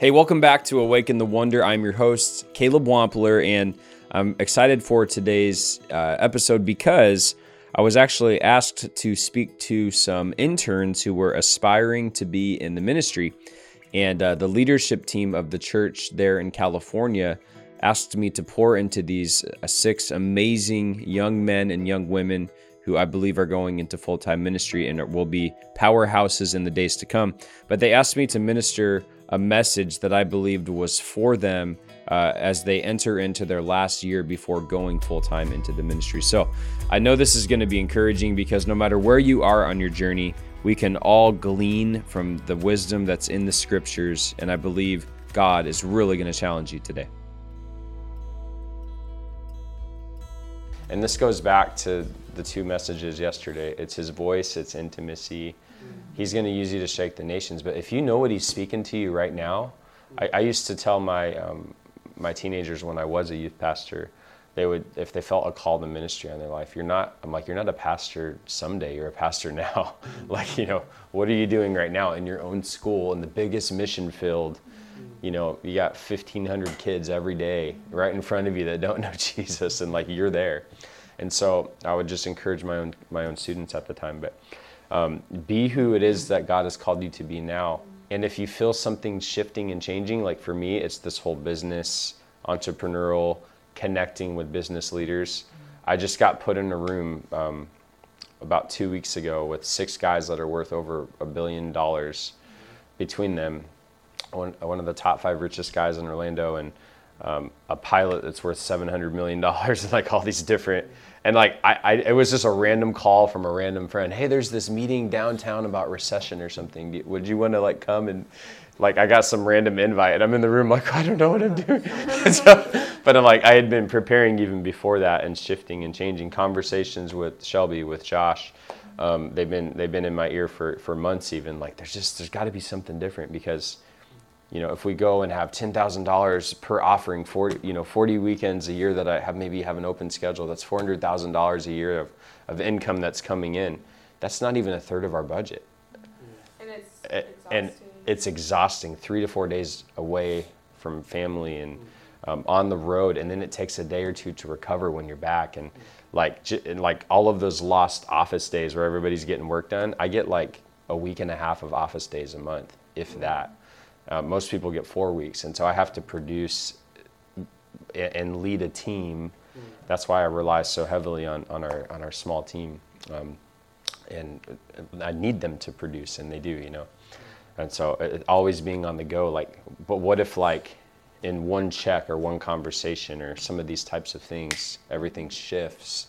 Hey, welcome back to Awaken the Wonder. I'm your host, Caleb Wampler, and I'm excited for today's uh, episode because I was actually asked to speak to some interns who were aspiring to be in the ministry. And uh, the leadership team of the church there in California asked me to pour into these uh, six amazing young men and young women who I believe are going into full time ministry and will be powerhouses in the days to come. But they asked me to minister a message that I believed was for them uh, as they enter into their last year before going full time into the ministry. So I know this is going to be encouraging because no matter where you are on your journey, we can all glean from the wisdom that's in the scriptures. And I believe God is really going to challenge you today. And this goes back to the two messages yesterday it's his voice, it's intimacy He's going to use you to shake the nations. But if you know what He's speaking to you right now, I, I used to tell my um, my teenagers when I was a youth pastor, they would if they felt a call to ministry on their life. You're not. I'm like you're not a pastor someday. You're a pastor now. like you know, what are you doing right now in your own school in the biggest mission field? You know, you got 1,500 kids every day right in front of you that don't know Jesus, and like you're there. And so I would just encourage my own my own students at the time, but um, be who it is that God has called you to be now. And if you feel something shifting and changing, like for me, it's this whole business, entrepreneurial, connecting with business leaders. I just got put in a room um, about two weeks ago with six guys that are worth over a billion dollars between them. One, one of the top five richest guys in Orlando, and um, a pilot that's worth $700 million, and like all these different and like I, I, it was just a random call from a random friend. Hey there's this meeting downtown about recession or something. Would you want to like come and like i got some random invite and i'm in the room like i don't know what i'm doing. So, but i'm like i had been preparing even before that and shifting and changing conversations with shelby with josh. Um, they've been they've been in my ear for for months even. Like there's just there's got to be something different because you know, if we go and have ten thousand dollars per offering, for you know, forty weekends a year that I have maybe have an open schedule, that's four hundred thousand dollars a year of, of income that's coming in. That's not even a third of our budget. And it's exhausting. and it's exhausting. Three to four days away from family and um, on the road, and then it takes a day or two to recover when you're back. And like and like all of those lost office days where everybody's getting work done, I get like a week and a half of office days a month, if that uh, most people get four weeks, and so I have to produce and lead a team. That's why I rely so heavily on, on our on our small team, um, and I need them to produce, and they do, you know. And so it, always being on the go, like, but what if like in one check or one conversation or some of these types of things, everything shifts.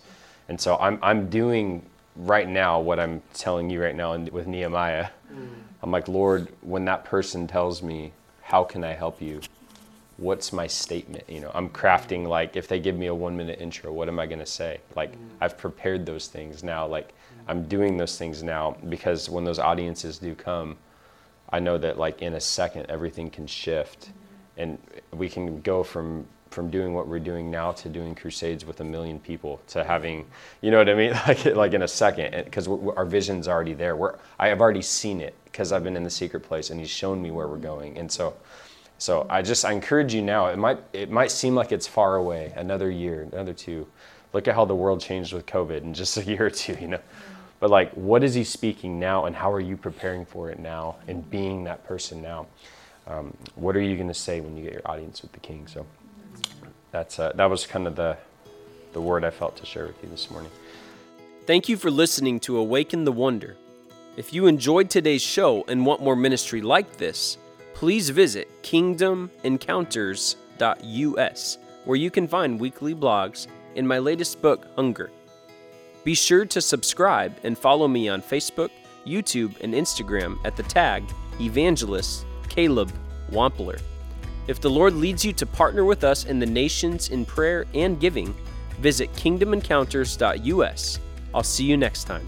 And so I'm I'm doing right now what I'm telling you right now with Nehemiah. Mm. I'm like, Lord, when that person tells me, how can I help you? What's my statement? You know, I'm crafting like if they give me a one minute intro, what am I going to say? Like, mm. I've prepared those things now. Like, mm. I'm doing those things now because when those audiences do come, I know that like in a second, everything can shift and we can go from from doing what we're doing now to doing crusades with a million people to having you know what i mean? Like like in a second because our vision's already there. We're i have already seen it because i've been in the secret place and he's shown me where we're going. And so so i just i encourage you now it might it might seem like it's far away another year another two. Look at how the world changed with covid in just a year or two you know? But like what is he speaking now and how are you preparing for it now and being that person now? Um, what are you going to say when you get your audience with the king? So that's uh, that was kind of the the word I felt to share with you this morning. Thank you for listening to Awaken the Wonder. If you enjoyed today's show and want more ministry like this, please visit kingdomencounters.us, where you can find weekly blogs and my latest book, Hunger. Be sure to subscribe and follow me on Facebook, YouTube, and Instagram at the tag Evangelist Caleb Wampler. If the Lord leads you to partner with us in the nations in prayer and giving, visit kingdomencounters.us. I'll see you next time.